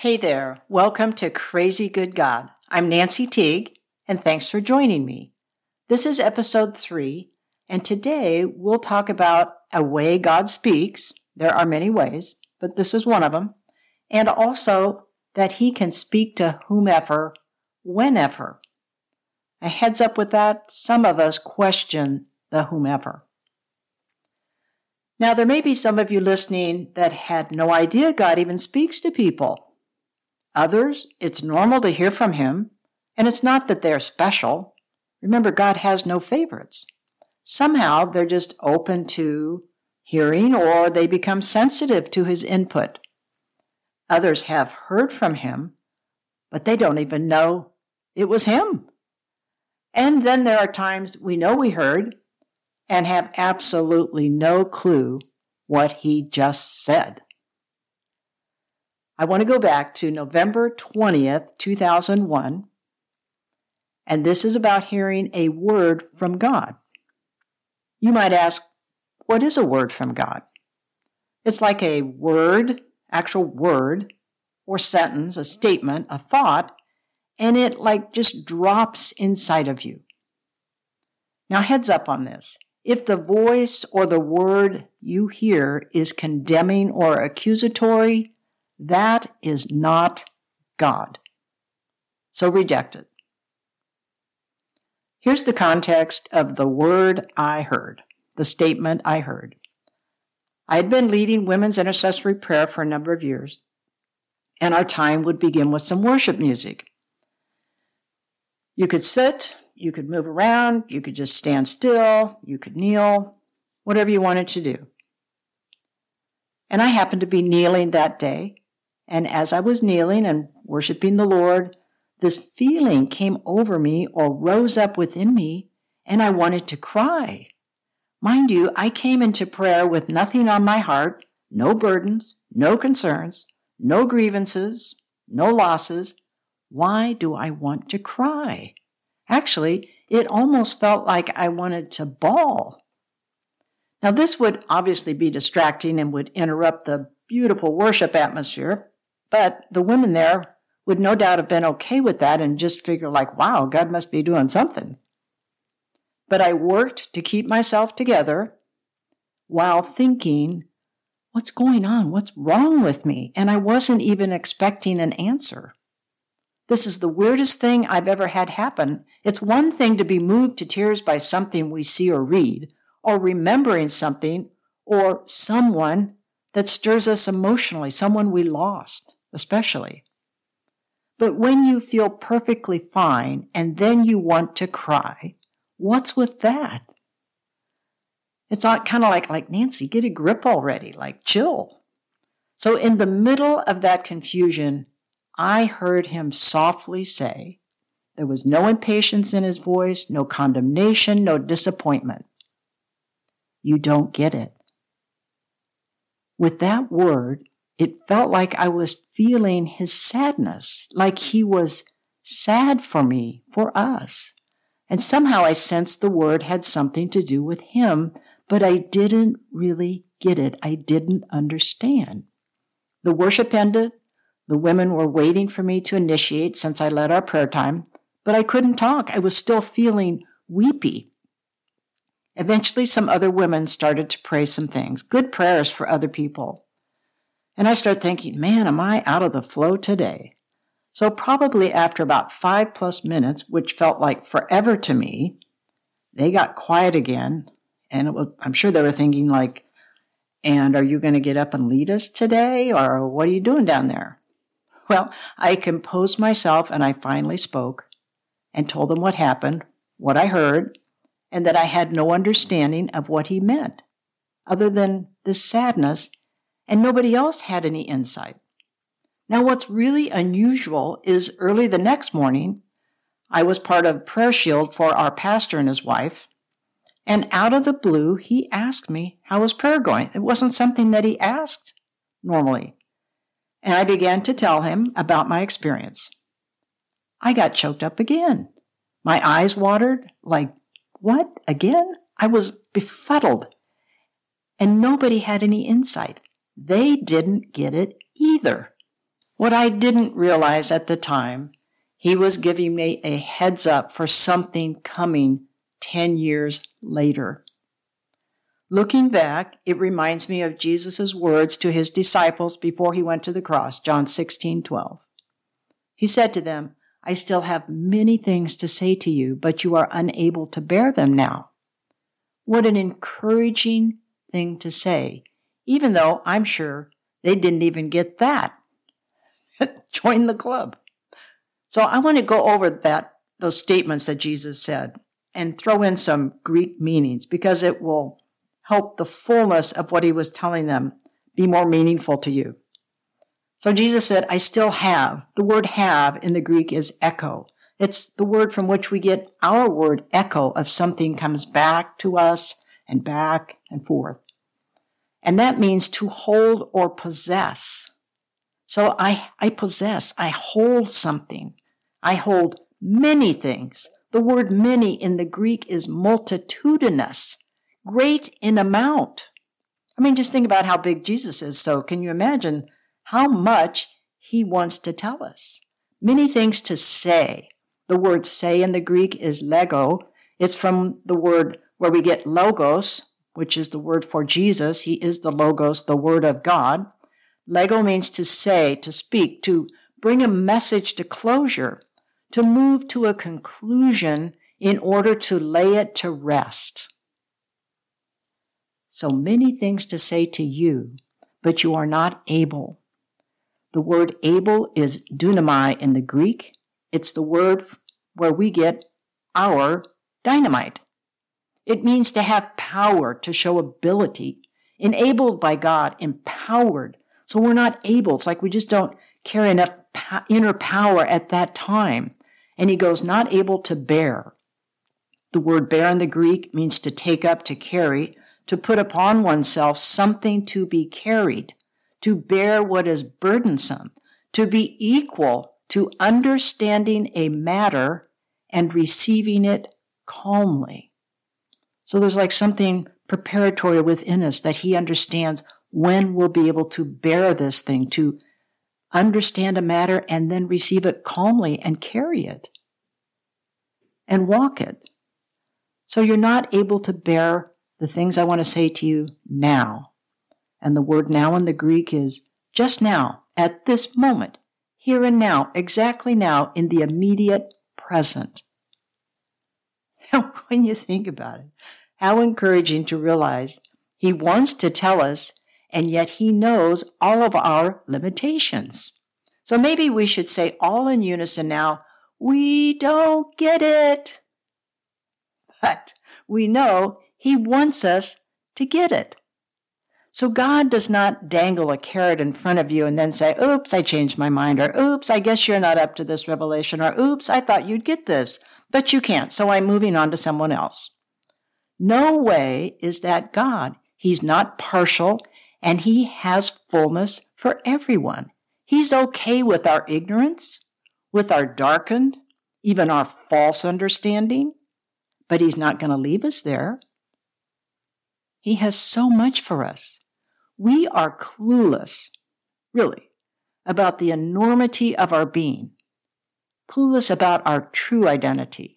Hey there, welcome to Crazy Good God. I'm Nancy Teague, and thanks for joining me. This is episode three, and today we'll talk about a way God speaks. There are many ways, but this is one of them, and also that He can speak to whomever, whenever. A heads up with that, some of us question the whomever. Now, there may be some of you listening that had no idea God even speaks to people. Others, it's normal to hear from Him, and it's not that they're special. Remember, God has no favorites. Somehow they're just open to hearing or they become sensitive to His input. Others have heard from Him, but they don't even know it was Him. And then there are times we know we heard, and have absolutely no clue what he just said. I want to go back to November 20th, 2001, and this is about hearing a word from God. You might ask, what is a word from God? It's like a word, actual word, or sentence, a statement, a thought, and it like just drops inside of you. Now, heads up on this. If the voice or the word you hear is condemning or accusatory, that is not God. So reject it. Here's the context of the word I heard, the statement I heard. I had been leading women's intercessory prayer for a number of years, and our time would begin with some worship music. You could sit, you could move around, you could just stand still, you could kneel, whatever you wanted to do. And I happened to be kneeling that day. And as I was kneeling and worshiping the Lord, this feeling came over me or rose up within me, and I wanted to cry. Mind you, I came into prayer with nothing on my heart, no burdens, no concerns, no grievances, no losses. Why do I want to cry? Actually, it almost felt like I wanted to bawl. Now, this would obviously be distracting and would interrupt the beautiful worship atmosphere, but the women there would no doubt have been okay with that and just figure, like, wow, God must be doing something. But I worked to keep myself together while thinking, what's going on? What's wrong with me? And I wasn't even expecting an answer. This is the weirdest thing I've ever had happen. It's one thing to be moved to tears by something we see or read, or remembering something or someone that stirs us emotionally, someone we lost, especially. But when you feel perfectly fine and then you want to cry, what's with that? It's kind of like, like Nancy, get a grip already, like chill. So in the middle of that confusion, I heard him softly say, there was no impatience in his voice, no condemnation, no disappointment. You don't get it. With that word, it felt like I was feeling his sadness, like he was sad for me, for us. And somehow I sensed the word had something to do with him, but I didn't really get it. I didn't understand. The worship ended. The women were waiting for me to initiate since I led our prayer time, but I couldn't talk. I was still feeling weepy. Eventually, some other women started to pray some things, good prayers for other people. And I start thinking, man, am I out of the flow today? So, probably after about five plus minutes, which felt like forever to me, they got quiet again. And was, I'm sure they were thinking, like, and are you going to get up and lead us today? Or what are you doing down there? Well, I composed myself and I finally spoke and told them what happened, what I heard, and that I had no understanding of what he meant, other than this sadness, and nobody else had any insight. Now, what's really unusual is early the next morning, I was part of Prayer Shield for our pastor and his wife, and out of the blue, he asked me how was prayer going. It wasn't something that he asked normally and I began to tell him about my experience. I got choked up again. My eyes watered, like, what? Again? I was befuddled. And nobody had any insight. They didn't get it either. What I didn't realize at the time, he was giving me a heads up for something coming 10 years later. Looking back, it reminds me of Jesus' words to his disciples before he went to the cross, John 16, 12. He said to them, I still have many things to say to you, but you are unable to bear them now. What an encouraging thing to say, even though I'm sure they didn't even get that. Join the club. So I want to go over that those statements that Jesus said and throw in some Greek meanings because it will help the fullness of what he was telling them be more meaningful to you. So Jesus said, I still have. The word have in the Greek is echo. It's the word from which we get our word echo of something comes back to us and back and forth. And that means to hold or possess. So I, I possess, I hold something. I hold many things. The word many in the Greek is multitudinous great in amount. I mean, just think about how big Jesus is. So, can you imagine how much he wants to tell us? Many things to say. The word say in the Greek is lego. It's from the word where we get logos, which is the word for Jesus. He is the logos, the word of God. Lego means to say, to speak, to bring a message to closure, to move to a conclusion in order to lay it to rest so many things to say to you, but you are not able. The word able is dunamai in the Greek. It's the word where we get our dynamite. It means to have power, to show ability, enabled by God, empowered. So we're not able. It's like we just don't carry enough inner power at that time. And he goes, not able to bear. The word bear in the Greek means to take up, to carry to put upon oneself something to be carried, to bear what is burdensome, to be equal to understanding a matter and receiving it calmly. So there's like something preparatory within us that he understands when we'll be able to bear this thing, to understand a matter and then receive it calmly and carry it and walk it. So you're not able to bear the things I want to say to you now. And the word now in the Greek is just now, at this moment, here and now, exactly now, in the immediate present. when you think about it, how encouraging to realize he wants to tell us, and yet he knows all of our limitations. So maybe we should say all in unison now, we don't get it. But we know he wants us to get it. So God does not dangle a carrot in front of you and then say, oops, I changed my mind, or oops, I guess you're not up to this revelation, or oops, I thought you'd get this, but you can't, so I'm moving on to someone else. No way is that God. He's not partial, and He has fullness for everyone. He's okay with our ignorance, with our darkened, even our false understanding, but He's not going to leave us there. He has so much for us. We are clueless, really, about the enormity of our being, clueless about our true identity,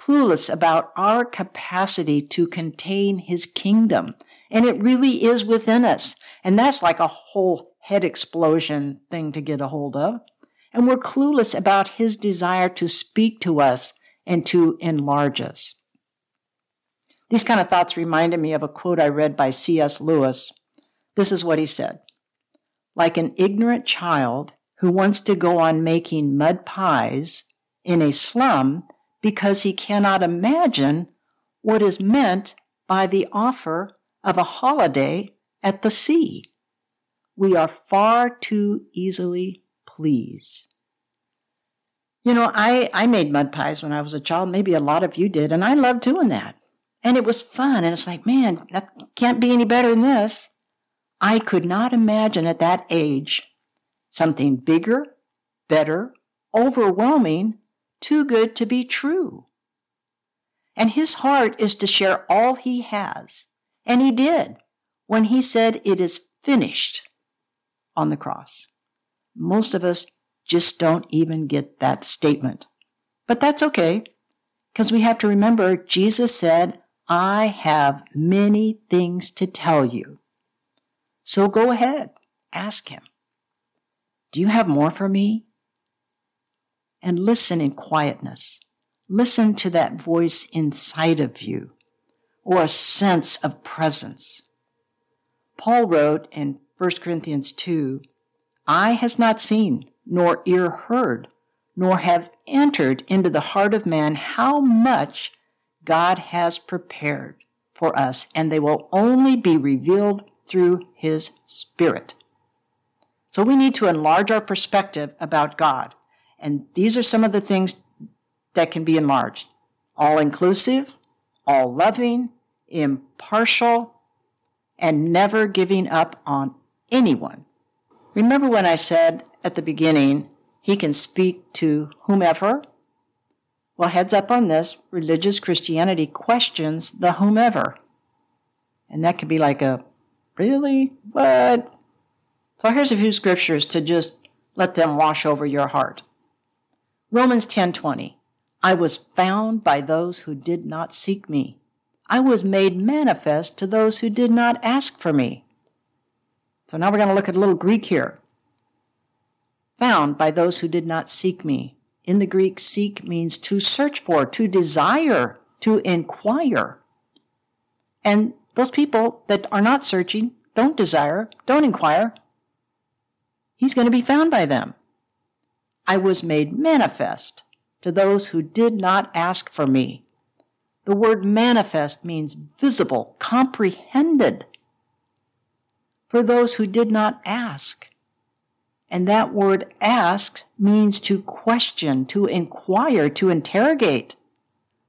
clueless about our capacity to contain His kingdom. And it really is within us. And that's like a whole head explosion thing to get a hold of. And we're clueless about His desire to speak to us and to enlarge us. These kind of thoughts reminded me of a quote I read by C.S. Lewis. This is what he said Like an ignorant child who wants to go on making mud pies in a slum because he cannot imagine what is meant by the offer of a holiday at the sea. We are far too easily pleased. You know, I, I made mud pies when I was a child. Maybe a lot of you did, and I loved doing that. And it was fun. And it's like, man, that can't be any better than this. I could not imagine at that age something bigger, better, overwhelming, too good to be true. And his heart is to share all he has. And he did when he said, It is finished on the cross. Most of us just don't even get that statement. But that's okay, because we have to remember Jesus said, I have many things to tell you. So go ahead, ask him. Do you have more for me? And listen in quietness. Listen to that voice inside of you or a sense of presence. Paul wrote in 1 Corinthians 2 Eye has not seen, nor ear heard, nor have entered into the heart of man how much God has prepared for us, and they will only be revealed through His Spirit. So we need to enlarge our perspective about God. And these are some of the things that can be enlarged all inclusive, all loving, impartial, and never giving up on anyone. Remember when I said at the beginning, he can speak to whomever? Well, heads up on this religious Christianity questions the whomever. And that could be like a, really? What? So here's a few scriptures to just let them wash over your heart. Romans 10:20 I was found by those who did not seek me. I was made manifest to those who did not ask for me. So now we're going to look at a little Greek here. Found by those who did not seek me. In the Greek, seek means to search for, to desire, to inquire. And those people that are not searching, don't desire, don't inquire, he's going to be found by them. I was made manifest to those who did not ask for me. The word manifest means visible, comprehended for those who did not ask. And that word ask means to question, to inquire, to interrogate.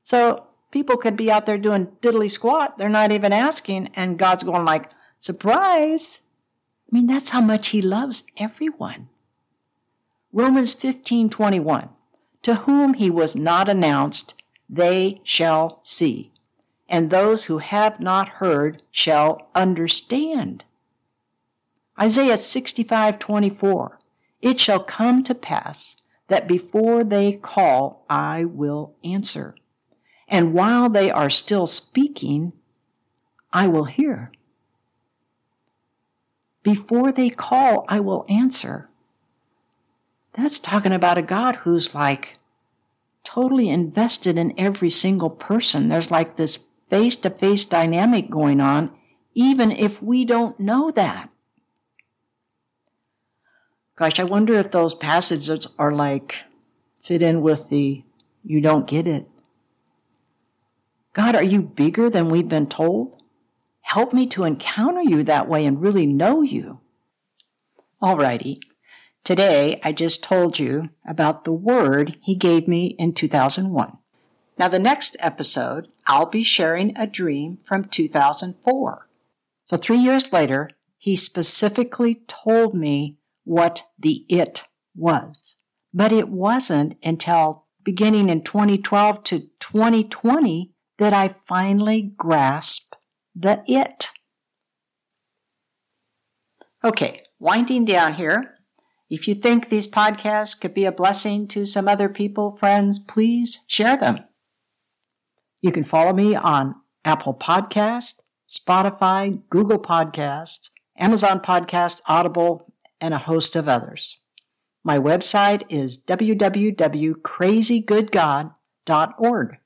So people could be out there doing diddly squat. They're not even asking. And God's going like, surprise. I mean, that's how much he loves everyone. Romans 15:21 to whom he was not announced, they shall see, and those who have not heard shall understand. Isaiah 65:24 It shall come to pass that before they call I will answer and while they are still speaking I will hear Before they call I will answer that's talking about a God who's like totally invested in every single person. There's like this face to face dynamic going on, even if we don't know that. Gosh, I wonder if those passages are like fit in with the you don't get it. God, are you bigger than we've been told? Help me to encounter you that way and really know you. Alrighty. Today, I just told you about the word he gave me in 2001. Now, the next episode, I'll be sharing a dream from 2004. So, three years later, he specifically told me what the it was. But it wasn't until beginning in 2012 to 2020 that I finally grasped the it. Okay, winding down here, if you think these podcasts could be a blessing to some other people, friends, please share them. You can follow me on Apple Podcast, Spotify, Google Podcast, Amazon Podcast, Audible, and a host of others. My website is www.crazygoodgod.org.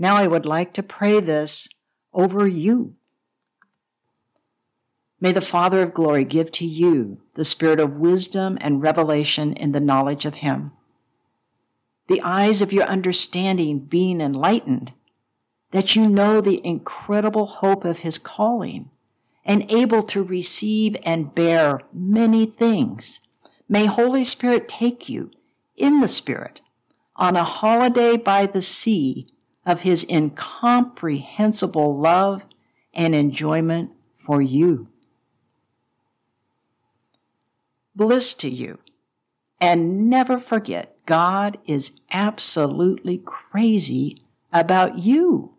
Now I would like to pray this over you. May the Father of glory give to you the spirit of wisdom and revelation in the knowledge of Him. The eyes of your understanding being enlightened, that you know the incredible hope of His calling and able to receive and bear many things. May Holy Spirit take you in the Spirit on a holiday by the sea of His incomprehensible love and enjoyment for you bliss to you. And never forget, God is absolutely crazy about you.